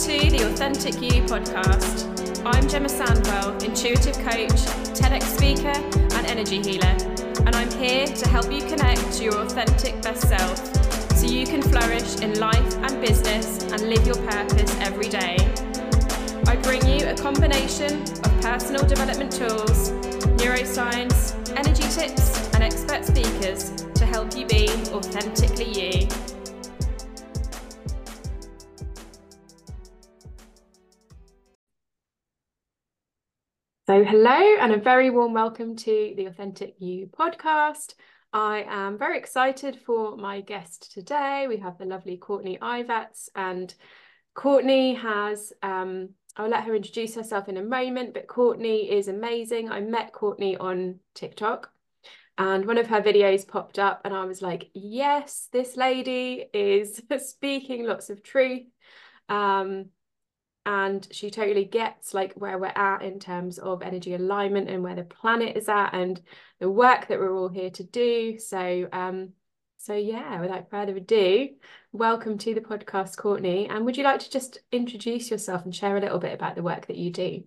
to the Authentic You podcast. I'm Gemma Sandwell, intuitive coach, TEDx speaker, and energy healer, and I'm here to help you connect to your authentic best self so you can flourish in life and business and live your purpose every day. I bring you a combination of personal development tools, neuroscience, energy tips, and expert speakers to help you be authentically you. So, hello, and a very warm welcome to the Authentic You podcast. I am very excited for my guest today. We have the lovely Courtney Ivatts, and Courtney has, um, I'll let her introduce herself in a moment, but Courtney is amazing. I met Courtney on TikTok, and one of her videos popped up, and I was like, yes, this lady is speaking lots of truth. Um, and she totally gets like where we're at in terms of energy alignment and where the planet is at and the work that we're all here to do. So um so yeah without further ado welcome to the podcast courtney. And would you like to just introduce yourself and share a little bit about the work that you do?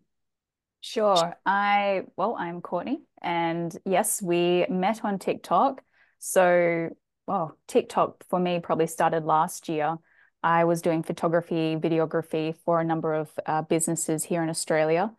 Sure. I well i'm courtney and yes we met on tiktok. So well tiktok for me probably started last year I was doing photography, videography for a number of uh, businesses here in Australia.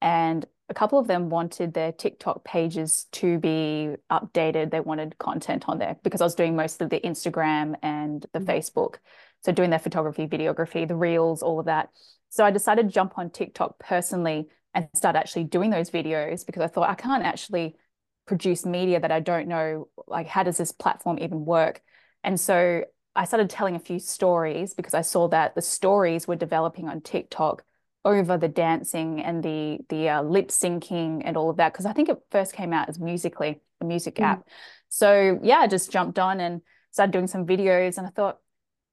And a couple of them wanted their TikTok pages to be updated. They wanted content on there because I was doing most of the Instagram and the mm-hmm. Facebook. So doing their photography, videography, the reels, all of that. So I decided to jump on TikTok personally and start actually doing those videos because I thought I can't actually produce media that I don't know. Like, how does this platform even work? And so I started telling a few stories because I saw that the stories were developing on TikTok over the dancing and the the uh, lip syncing and all of that because I think it first came out as Musical.ly, a music mm. app. So yeah, I just jumped on and started doing some videos and I thought,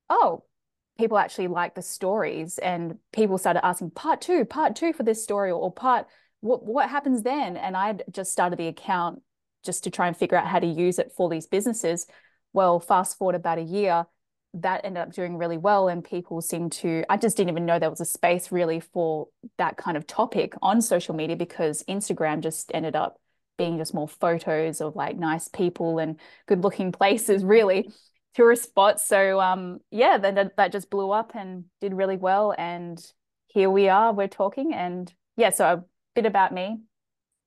oh, people actually like the stories and people started asking part two, part two for this story or part what what happens then? And I just started the account just to try and figure out how to use it for these businesses. Well, fast forward about a year, that ended up doing really well and people seem to i just didn't even know there was a space really for that kind of topic on social media because instagram just ended up being just more photos of like nice people and good looking places really tourist spots. So um yeah then that just blew up and did really well and here we are we're talking and yeah so a bit about me.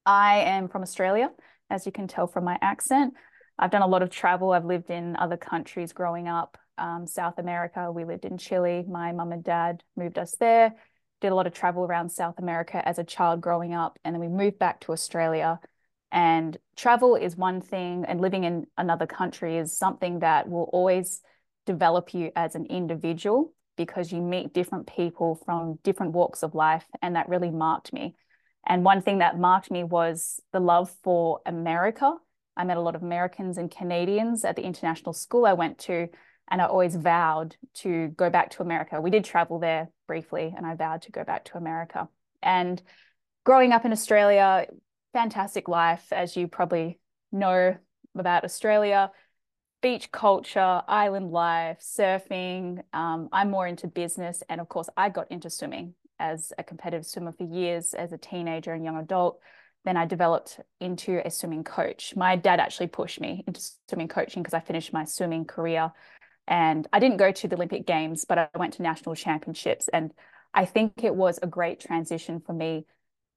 I am from australia as you can tell from my accent. I've done a lot of travel. I've lived in other countries growing up um, South America. We lived in Chile. My mum and dad moved us there. Did a lot of travel around South America as a child growing up. And then we moved back to Australia. And travel is one thing, and living in another country is something that will always develop you as an individual because you meet different people from different walks of life. And that really marked me. And one thing that marked me was the love for America. I met a lot of Americans and Canadians at the international school I went to and I always vowed to go back to America. We did travel there briefly, and I vowed to go back to America. And growing up in Australia, fantastic life, as you probably know about Australia beach culture, island life, surfing. Um, I'm more into business. And of course, I got into swimming as a competitive swimmer for years as a teenager and young adult. Then I developed into a swimming coach. My dad actually pushed me into swimming coaching because I finished my swimming career and I didn't go to the Olympic Games, but I went to national championships. And I think it was a great transition for me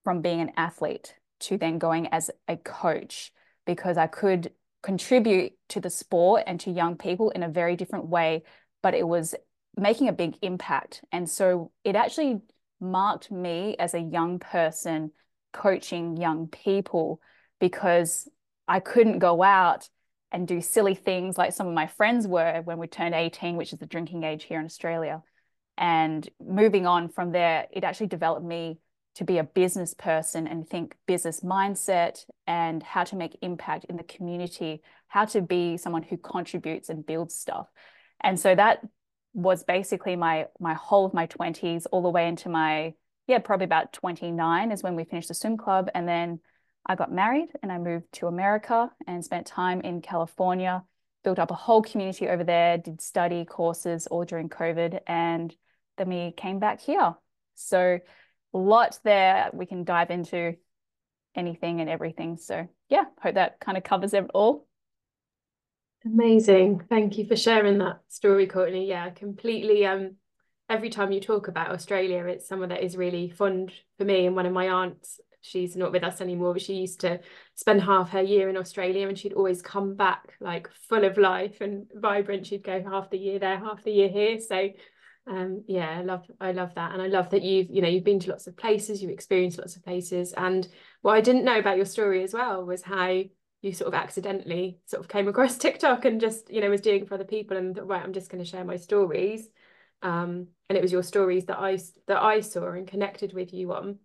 from being an athlete to then going as a coach because I could contribute to the sport and to young people in a very different way, but it was making a big impact. And so it actually marked me as a young person coaching young people because I couldn't go out and do silly things like some of my friends were when we turned 18, which is the drinking age here in Australia. And moving on from there, it actually developed me to be a business person and think business mindset and how to make impact in the community, how to be someone who contributes and builds stuff. And so that was basically my my whole of my 20s all the way into my yeah probably about 29 is when we finished the swim club and then I got married and I moved to America and spent time in California, built up a whole community over there, did study courses all during COVID. And then we came back here. So a lot there we can dive into anything and everything. So yeah, hope that kind of covers it all. Amazing. Thank you for sharing that story, Courtney. Yeah, completely um every time you talk about Australia, it's someone that is really fond for me and one of my aunts. She's not with us anymore, but she used to spend half her year in Australia and she'd always come back like full of life and vibrant. She'd go half the year there, half the year here. So um yeah i love i love that and i love that you've you know you've been to lots of places you've experienced lots of places and what i didn't know about your story as well was how you sort of accidentally sort of came across TikTok and just, you know, was doing for other people and thought, right, I'm just going to share my stories. Um, and it was your stories that I that I saw and connected with you on.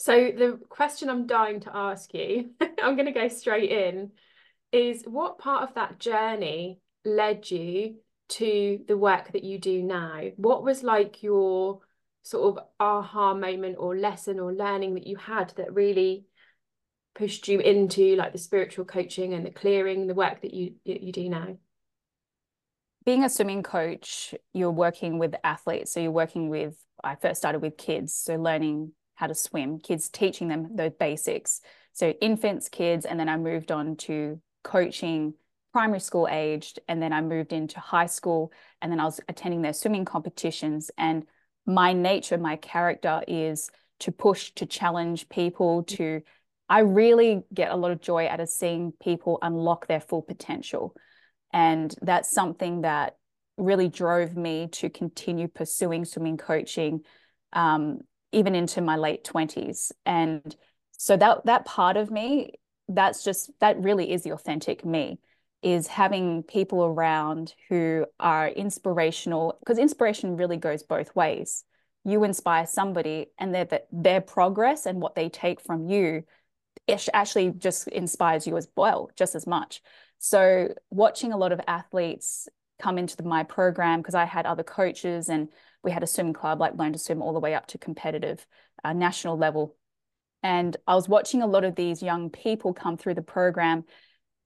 So the question I'm dying to ask you, I'm going to go straight in, is what part of that journey led you to the work that you do now? What was like your sort of aha moment or lesson or learning that you had that really pushed you into like the spiritual coaching and the clearing the work that you you do now being a swimming coach you're working with athletes so you're working with i first started with kids so learning how to swim kids teaching them the basics. So infants kids and then i moved on to coaching primary school aged and then i moved into high school and then i was attending their swimming competitions. And my nature my character is to push to challenge people to I really get a lot of joy out of seeing people unlock their full potential. And that's something that really drove me to continue pursuing swimming coaching, um, even into my late 20s. And so that that part of me, that's just that really is the authentic me, is having people around who are inspirational, because inspiration really goes both ways. You inspire somebody and their their progress and what they take from you it actually just inspires you as well, just as much. So watching a lot of athletes come into the, my program because I had other coaches and we had a swim club, like learn to swim all the way up to competitive uh, national level. And I was watching a lot of these young people come through the program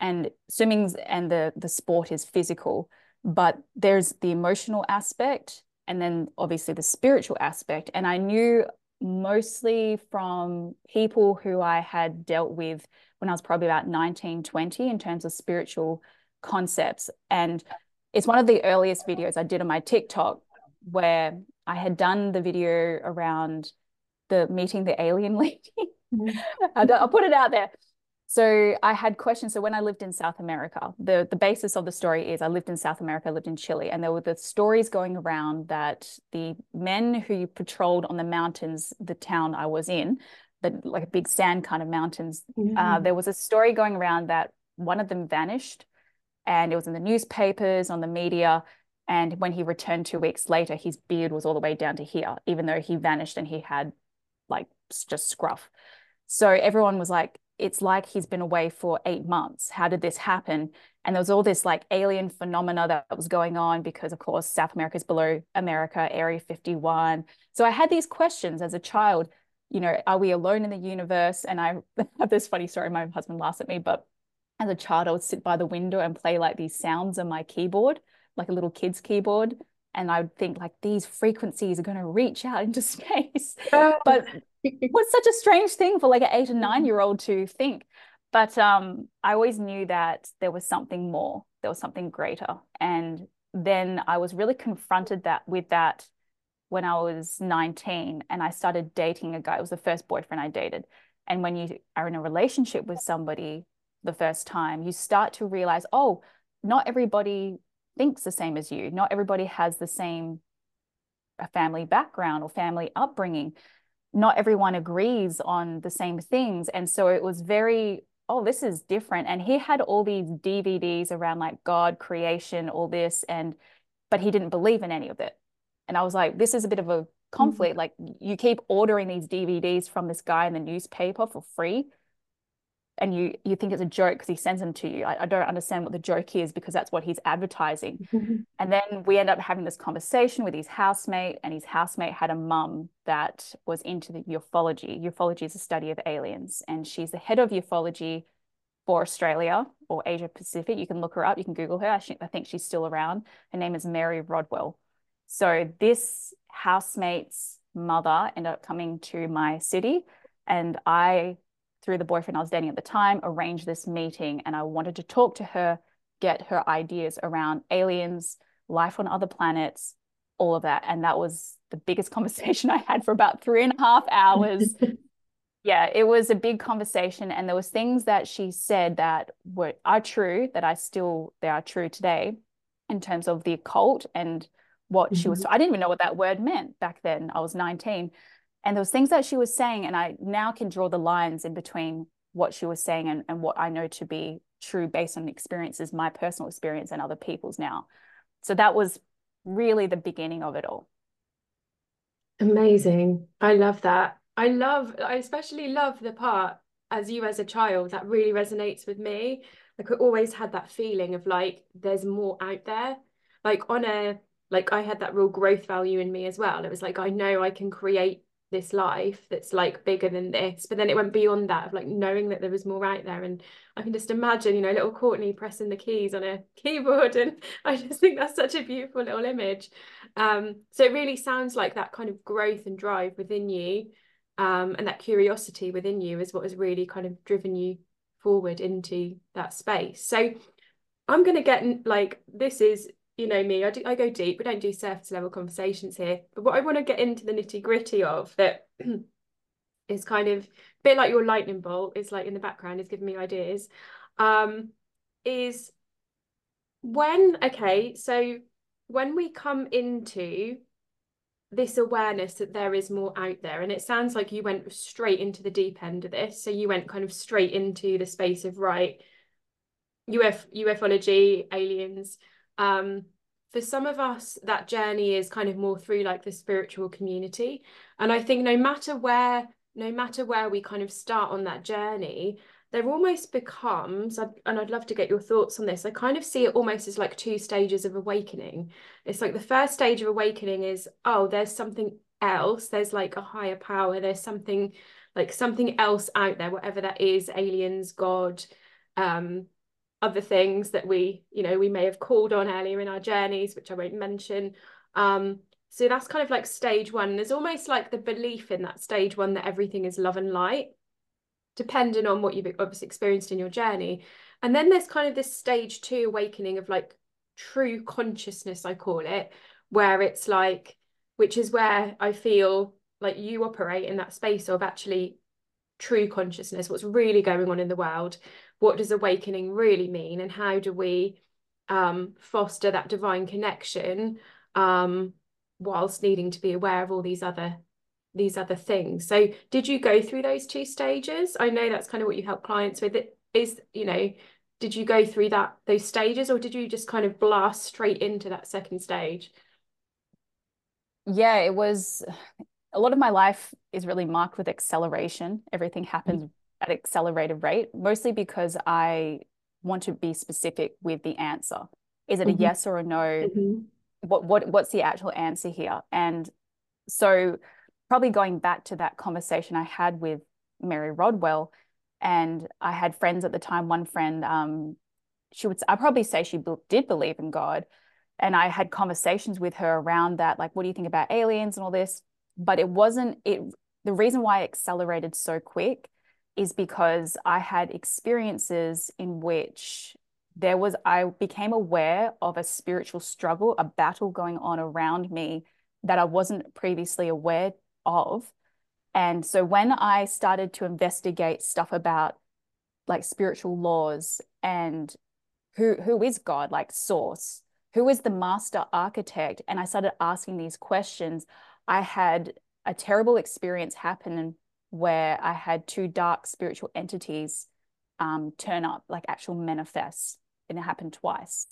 and swimming and the, the sport is physical, but there's the emotional aspect and then obviously the spiritual aspect. And I knew mostly from people who I had dealt with when I was probably about 19, 20 in terms of spiritual concepts. And it's one of the earliest videos I did on my TikTok where I had done the video around the meeting the alien lady. Mm-hmm. I'll put it out there. So I had questions. So when I lived in South America, the, the basis of the story is I lived in South America, I lived in Chile, and there were the stories going around that the men who patrolled on the mountains, the town I was in, the like a big sand kind of mountains, mm-hmm. uh, there was a story going around that one of them vanished and it was in the newspapers, on the media. And when he returned two weeks later, his beard was all the way down to here, even though he vanished and he had like just scruff. So everyone was like, it's like he's been away for eight months. How did this happen? And there was all this like alien phenomena that was going on because, of course, South America is below America, Area 51. So I had these questions as a child. You know, are we alone in the universe? And I have this funny story. My husband laughs at me, but as a child, I would sit by the window and play like these sounds on my keyboard, like a little kid's keyboard. And I would think like these frequencies are going to reach out into space. But was such a strange thing for like an eight or nine mm-hmm. year old to think. But um, I always knew that there was something more, there was something greater. And then I was really confronted that with that when I was 19 and I started dating a guy. It was the first boyfriend I dated. And when you are in a relationship with somebody the first time, you start to realize, oh, not everybody thinks the same as you. Not everybody has the same a family background or family upbringing not everyone agrees on the same things. And so it was very, oh, this is different. And he had all these DVDs around like God, creation, all this, and but he didn't believe in any of it. And I was like, this is a bit of a conflict. Mm-hmm. Like you keep ordering these DVDs from this guy in the newspaper for free and you you think it's a joke because he sends them to you. I, I, don't understand what the joke is because that's what he's advertising. Mm-hmm. And then we end up having this conversation with his housemate, and his housemate had a mum that was into the ufology. Ufology is a study of aliens, and she's the head of ufology for Australia or Asia Pacific. You can look her up. You can Google her. I, I think she's still around. Her name is Mary Rodwell. So this housemate's mother ended up coming to my city, and I, through the boyfriend I was dating at the time, arranged this meeting, and I wanted to talk to her, get her ideas around aliens, life on other planets, all of that. And that was the biggest conversation I had for about three and a half hours. yeah, it was a big conversation. And there was things that she said that were are true, that I still they are true today in terms of the occult and what mm-hmm. she was mm-hmm. I didn't even know what that word meant back then. I was 19. And was things that she was saying, and I now can draw the lines in between what she was saying and, and what I know to be true based on experiences, my personal experience and other people's now. So that was really the beginning of it all. Amazing. I love that. I love, I especially love the part as you as a child that really resonates with me. Like I always had that feeling of like there's more out there. Like on a like I had that real growth value in me as well. It was like I know I can create this life that's like bigger than this. But then it went beyond that of like knowing that there was more out there. And i can just imagine you know little courtney pressing the keys on a keyboard. And i just think that's such a beautiful little image. Um so it really sounds like that kind of growth and drive within you um and that curiosity within you is what has really kind of driven you forward into that space. So i'm going to get like this is you know me, I, do, I go deep. We don't do surface level conversations here. But what I want to get into the nitty gritty of that is kind of a bit like your lightning bolt is like in the background is giving me ideas. Um, is when okay, so when we come into this awareness that there is more out there, and it sounds like you went straight into the deep end of this. So you went kind of straight into the space of right, UF ufology, aliens um, for some of us, that journey is kind of more through like the spiritual community. And I think no matter where, no matter where we kind of start on that journey, there almost becomes, and I'd love to get your thoughts on this. I kind of see it almost as like two stages of awakening. It's like the first stage of awakening is, oh, there's something else. There's like a higher power. There's something like something else out there, whatever that is, aliens, God, um, other things that we, you know, we may have called on earlier in our journeys, which I won't mention. Um, so that's kind of like stage one. There's almost like the belief in that stage one that everything is love and light, depending on what you've obviously experienced in your journey. And then there's kind of this stage two awakening of like true consciousness, I call it, where it's like, which is where I feel like you operate in that space of actually true consciousness, what's really going on in the world, what does awakening really mean and how do we um, foster that divine connection um, whilst needing to be aware of all these other these other things? So did you go through those two stages? I know that's kind of what you help clients with. It is you know did you go through that those stages or did you just kind of blast straight into that second stage? Yeah it was a lot of my life is really marked with acceleration. Everything happens mm-hmm at accelerated rate, mostly because I want to be specific with the answer. Is it mm-hmm. a yes or a no? Mm-hmm. What what what's the actual answer here? And so probably going back to that conversation I had with Mary Rodwell, and I had friends at the time. One friend, um, she would I probably say she be- did believe in God, and I had conversations with her around that, like, what do you think about aliens and all this? But it wasn't it. The reason why it accelerated so quick is because I had experiences in which there was, I became aware of a spiritual struggle, a battle going on around me that I wasn't previously aware of. And so when I started to investigate stuff about like spiritual laws and who who is God, like source, who is the master architect, and I started asking these questions, I had a terrible experience happen where I had two dark spiritual entities um, turn up, like actual manifest, and it happened twice.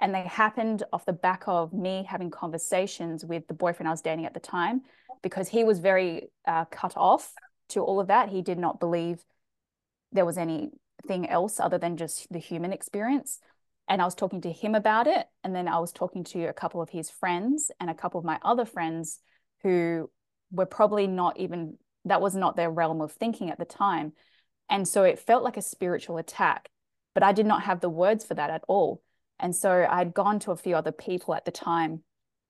And they happened off the back of me having conversations with the boyfriend I was dating at the time, because he was very uh, cut off to all of that. He did not believe there was anything else other than just the human experience. And I was talking to him about it. And then I was talking to a couple of his friends and a couple of my other friends who were probably not even that was not their realm of thinking at the time. And so it felt like a spiritual attack, but I did not have the words for that at all. And so I'd gone to a few other people at the time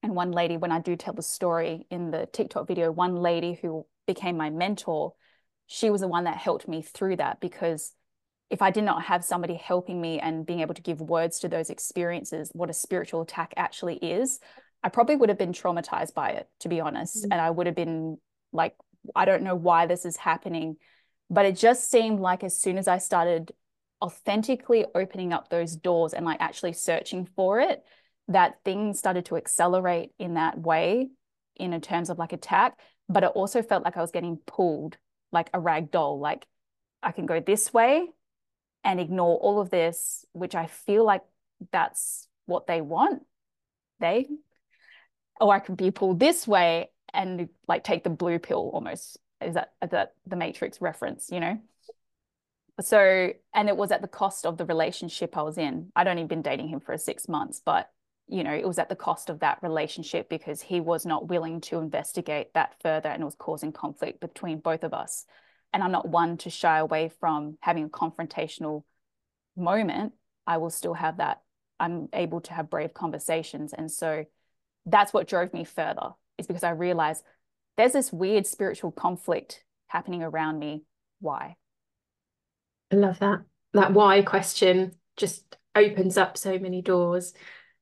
And one lady, when I do tell the story in the TikTok video, one lady who became my mentor, she was the one that helped me through that because if I did not have somebody helping me and being able to give words to those experiences, what a spiritual attack actually is, I probably would have been traumatized by it, to be honest. Mm-hmm. And I would have been like, I don't know why this is happening. But it just seemed like as soon as I started authentically opening up those doors and like actually searching for it, that things started to accelerate in that way in terms of like attack. But it also felt like I was getting pulled like a rag doll. Like I can go this way and ignore all of this, which I feel like that's what they want. They, or I could be pulled this way and like take the blue pill almost. Is that, that the Matrix reference, you know? So, and it was at the cost of the relationship I was in. I'd only been dating him for six months, but you know, it was at the cost of that relationship because he was not willing to investigate that further and it was causing conflict between both of us. And I'm not one to shy away from having a confrontational moment. I will still have that. I'm able to have brave conversations. And so that's what drove me further, is because I realize there's this weird spiritual conflict happening around me. Why? I love that. That why question just opens up so many doors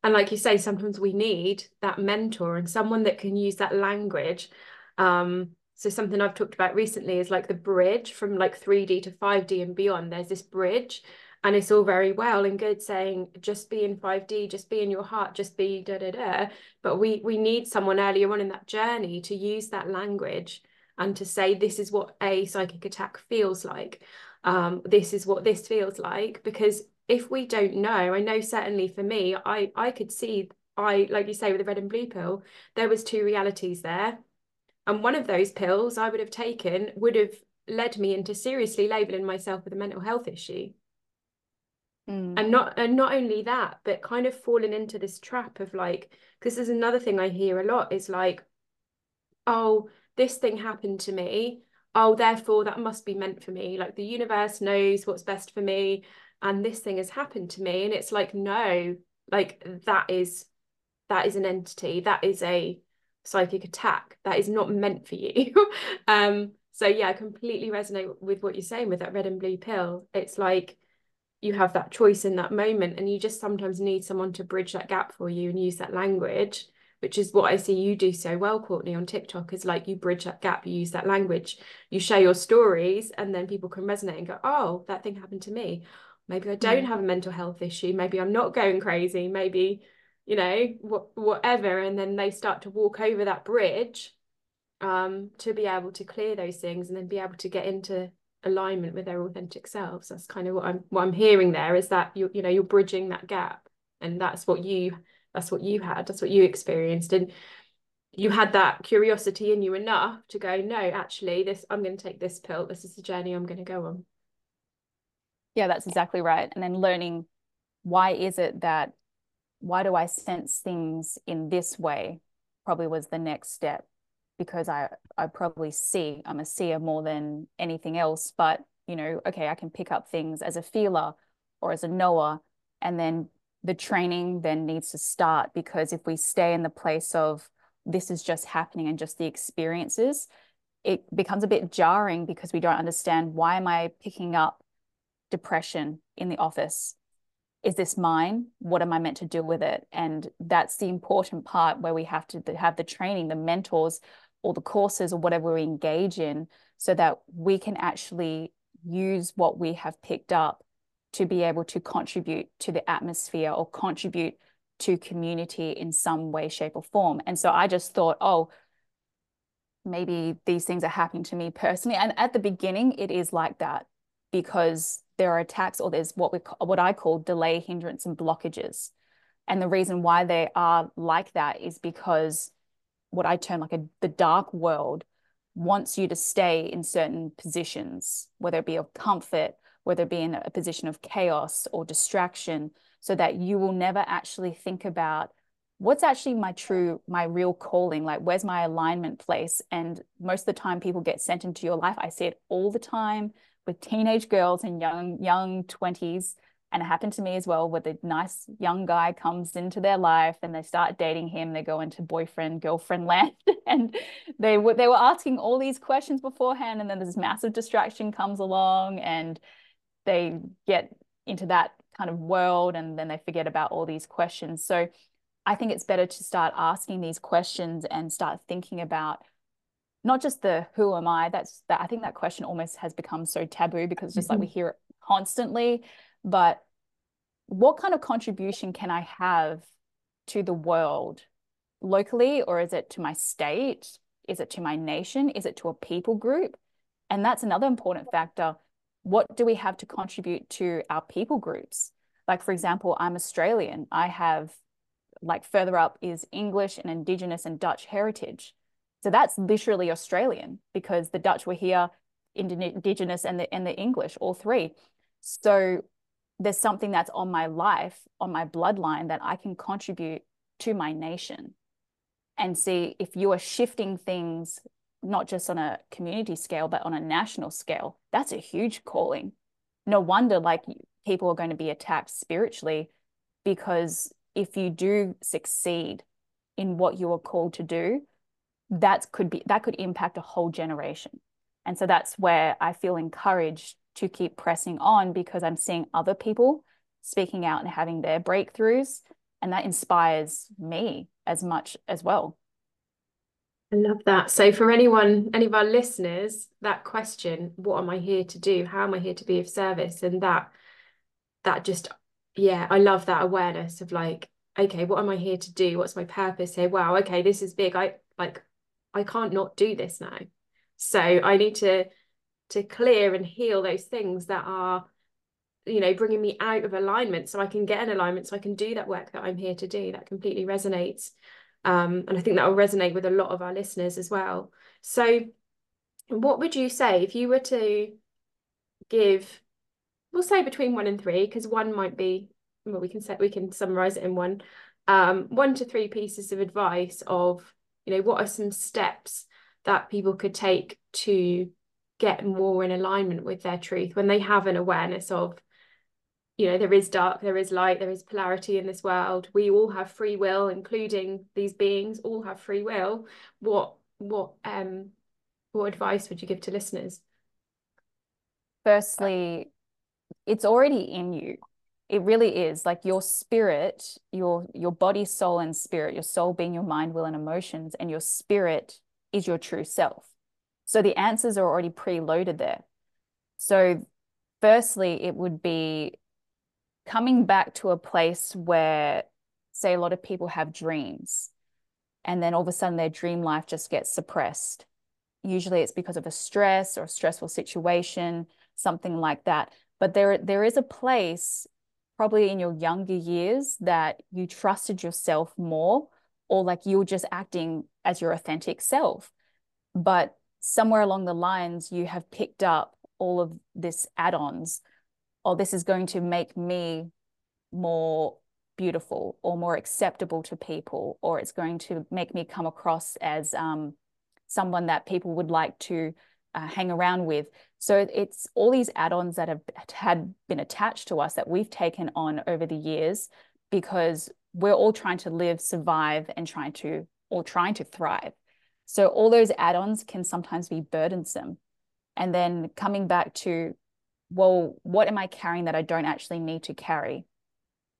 and like you say sometimes we need that mentor and someone that can use that language um so something i've talked about recently is like the bridge from like 3d to 5d and beyond there's this bridge and it's all very well and good saying just be in 5d just be in your heart just be da da da but we we need someone earlier on in that journey to use that language and to say this is what a psychic attack feels like um, this is what this feels like because if we don't know, I know certainly for me, I I could see I like you say with the red and blue pill, there was two realities there. And one of those pills I would have taken would have led me into seriously labeling myself with a mental health issue. Mm. And not and not only that, but kind of falling into this trap of like, because there's another thing I hear a lot is like, oh, this thing happened to me. Oh, therefore that must be meant for me. Like the universe knows what's best for me and this thing has happened to me and it's like no like that is that is an entity that is a psychic attack that is not meant for you um so yeah i completely resonate with what you're saying with that red and blue pill it's like you have that choice in that moment and you just sometimes need someone to bridge that gap for you and use that language which is what I see you do so well, Courtney, on TikTok, is like you bridge that gap, you use that language, you share your stories, and then people can resonate and go, oh, that thing happened to me. Maybe i don't have a mental health issue. Maybe i'm not going crazy. Maybe you know wh- whatever. And then they start to walk over that bridge um, to be able to clear those things and then be able to get into alignment with their authentic selves. That's kind of what i'm what i'm hearing there is that you you know you're bridging that gap. And that's what you that's what you had that's what you experienced. And you had that curiosity in you enough to go no actually this i'm going to take this pill. This is the journey i'm going to go on. Yeah, that's exactly right. And then learning why is it that why do I sense things in this way probably was the next step because I I probably see I'm a seer more than anything else but you know okay I can pick up things as a feeler or as a knower and then the training then needs to start because if we stay in the place of this is just happening and just the experiences it becomes a bit jarring because we don't understand why am I picking up depression in the office is this mine? What am i meant to do with it? And that's the important part where we have to have the training the mentors or the courses or whatever we engage in so that we can actually use what we have picked up to be able to contribute to the atmosphere or contribute to community in some way shape or form. And so i just thought oh maybe these things are happening to me personally. And at the beginning it is like that because there are attacks or there's what we what I call delay, hindrance, and blockages. And the reason why they are like that is because what I term like a the dark world wants you to stay in certain positions, whether it be of comfort, whether it be in a position of chaos or distraction, so that you will never actually think about what's actually my true, my real calling, like where's my alignment place. And most of the time people get sent into your life. I see it all the time with teenage girls and young young 20s And it happened to me as well, where the nice young guy comes into their life and they start dating him. They go into boyfriend, girlfriend land. and they were they were asking all these questions beforehand. And then this massive distraction comes along and they get into that kind of world and then they forget about all these questions. So I think it's better to start asking these questions and start thinking about not just the who am I? That's that I think that question almost has become so taboo because just mm-hmm. like we hear it constantly but what kind of contribution can I have to the world locally, or is it to my state? Is it to my nation? Is it to a people group? And that's another important factor. What do we have to contribute to our people groups? Like, for example, I'm Australian. I have, like, further up is English and Indigenous and Dutch heritage. So that's literally Australian because the Dutch were here, Indigenous and the and the English, all three. So there's something that's on my life, on my bloodline that I can contribute to my nation and see if you are shifting things not just on a community scale but on a national scale that's a huge calling no wonder like people are going to be attacked spiritually because if you do succeed in what you are called to do that could be that could impact a whole generation and so that's where i feel encouraged to keep pressing on because I'm seeing other people speaking out and having their breakthroughs. And that inspires me as much as well. I love that. So, for anyone, any of our listeners, that question, what am I here to do? How am I here to be of service? And that, that just, yeah, I love that awareness of like, okay, what am I here to do? What's my purpose here? Wow, okay, this is big. I like, I can't not do this now. So, I need to to clear and heal those things that are you know bringing me out of alignment so i can get in alignment so i can do that work that i'm here to do that completely resonates um, and i think that will resonate with a lot of our listeners as well so what would you say if you were to give we'll say between one and three because one might be well we can set we can summarize it in one. Um, one to three pieces of advice of you know what are some steps that people could take to get more in alignment with their truth when they have an awareness of you know there is dark there is light there is polarity in this world. We all have free will including these beings all have free will. What what um what advice would you give to listeners? Firstly it's already in you it really is like your spirit your your body soul and spirit your soul being your mind will and emotions and your spirit is your true self so the answers are already preloaded there. So, firstly, it would be coming back to a place where, say, a lot of people have dreams, and then all of a sudden their dream life just gets suppressed. Usually it's because of a stress or a stressful situation, something like that. But there, there is a place, probably in your younger years, that you trusted yourself more, or like you were just acting as your authentic self. But somewhere along the lines you have picked up all of this add-ons oh this is going to make me more beautiful or more acceptable to people or it's going to make me come across as um, someone that people would like to uh, hang around with so it's all these add-ons that have had been attached to us that we've taken on over the years because we're all trying to live survive and trying to or trying to thrive so all those add-ons can sometimes be burdensome. And then coming back to, well, what am I carrying that I don't actually need to carry?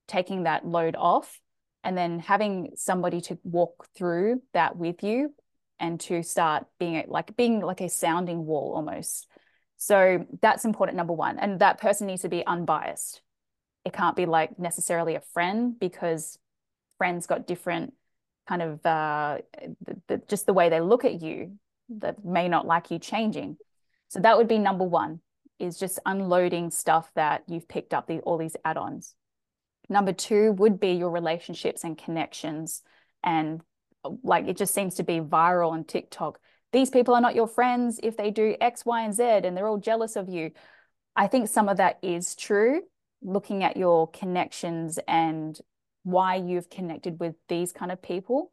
Taking that load off and then having somebody to walk through that with you and to start being like being like a sounding wall almost. So that's important number 1 and that person needs to be unbiased. It can't be like necessarily a friend because friends got different kind of uh, the, the, just the way they look at you that may not like you changing. So that would be number one is just unloading stuff that you've picked up the, all these add-ons. Number two would be your relationships and connections. And like it just seems to be viral on TikTok. These people are not your friends if they do X, Y, and Z and they're all jealous of you. I think some of that is true. Looking at your connections and why you've connected with these kind of people.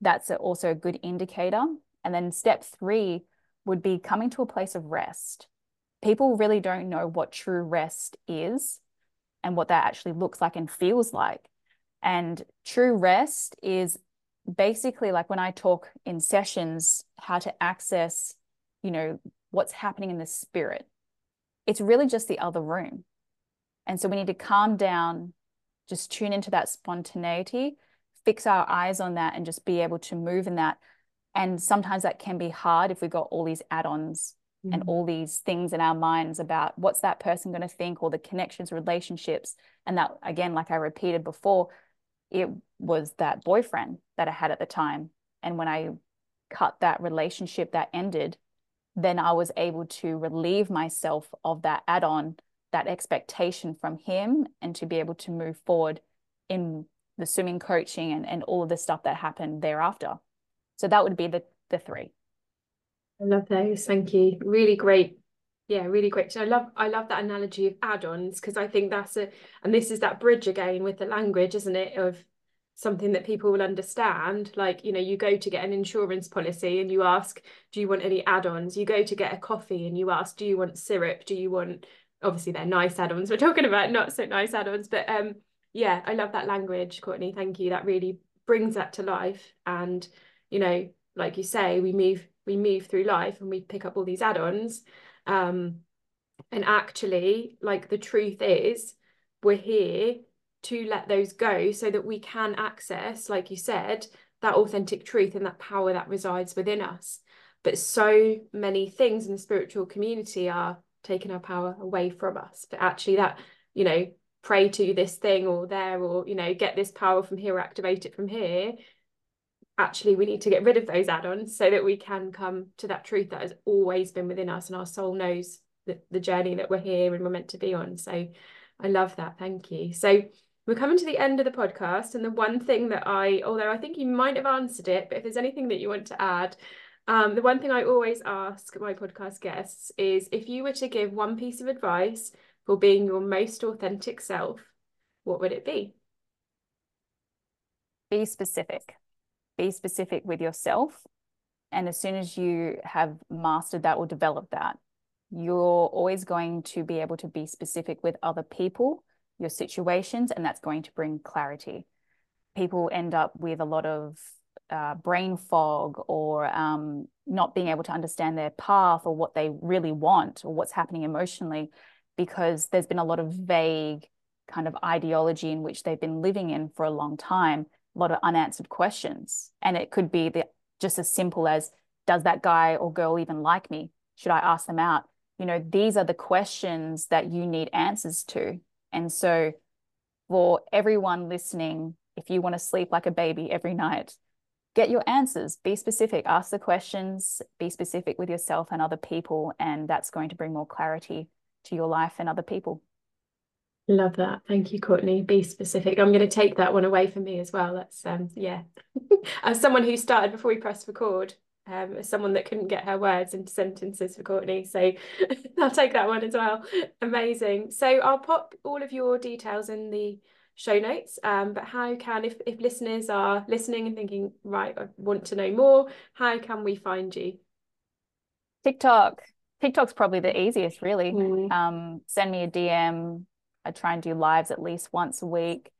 That's also a good indicator. And then step three would be coming to a place of rest. People really don't know what true rest is. and what that actually looks like and feels like. And true rest is basically like when I talk in sessions, how to access, you know, what's happening in the spirit. It's really just the other room. And so we need to calm down, just tune into that spontaneity, fix our eyes on that, and just be able to move in that. And sometimes that can be hard if we've got all these add ons mm-hmm. and all these things in our minds about what's that person going to think or the connections, relationships. And that, again, like I repeated before, it was that boyfriend that I had at the time. And when I cut that relationship that ended, then I was able to relieve myself of that add on, that expectation from him, and to be able to move forward in the swimming coaching and, and all of the stuff that happened thereafter. So that would be the the three. I love those. Thank you. Really great. Yeah, really great. So I love I love that analogy of add-ons because I think that's a and this is that bridge again with the language, isn't it? Of something that people will understand. Like, you know, you go to get an insurance policy and you ask, do you want any add-ons? You go to get a coffee and you ask, do you want syrup? Do you want obviously they're nice add-ons. We're talking about not so nice add-ons, but um yeah, I love that language, Courtney. Thank you. That really brings that to life. And, you know, like you say, we move we move through life and we pick up all these add-ons. Um, and actually, like the truth is, we're here to let those go so that we can access, like you said, that authentic truth and that power that resides within us. But so many things in the spiritual community are taking our power away from us. But actually, that, you know, pray to this thing or there, or, you know, get this power from here, activate it from here actually we need to get rid of those add-ons so that we can come to that truth that has always been within us and our soul knows the, the journey that we're here and we're meant to be on. So i love that. Thank you. So we're coming to the end of the podcast and the one thing that i although i think you might have answered it but if there's anything that you want to add um, the one thing i always ask my podcast guests is if you were to give one piece of advice for being your most authentic self what would it be? Be specific be specific with yourself. And as soon as you have mastered that or developed that, you're always going to be able to be specific with other people, your situations, and that's going to bring clarity. People end up with a lot of uh, brain fog or um, not being able to understand their path or what they really want or what's happening emotionally because there's been a lot of vague kind of ideology in which they've been living in for a long time lot of unanswered questions. And it could be the, just as simple as, does that guy or girl even like me? Should I ask them out? You know, these are the questions that you need answers to. And so for everyone listening, if you want to sleep like a baby every night, get your answers, be specific, ask the questions, be specific with yourself and other people. And that's going to bring more clarity to your life and other people. Love that. Thank you, Courtney. Be specific. I'm going to take that one away from me as well. That's um yeah. as someone who started before we pressed record, um, as someone that couldn't get her words into sentences for Courtney. So I'll take that one as well. Amazing. So I'll pop all of your details in the show notes. Um, but how can if if listeners are listening and thinking, right, I want to know more, how can we find you? TikTok. TikTok's probably the easiest, really. Mm. Um, send me a DM, I try and do lives at least once a week.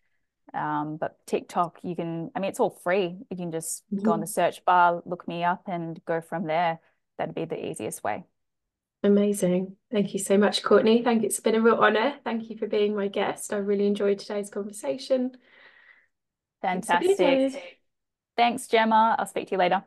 Um, but TikTok, you can, I mean, it's all free. You can just mm-hmm. go on the search bar, look me up, and go from there. That'd be the easiest way. Amazing. Thank you so much, Courtney. Thank you. It's been a real honor. Thank you for being my guest. I really enjoyed today's conversation. Fantastic. Thanks, Gemma. I'll speak to you later.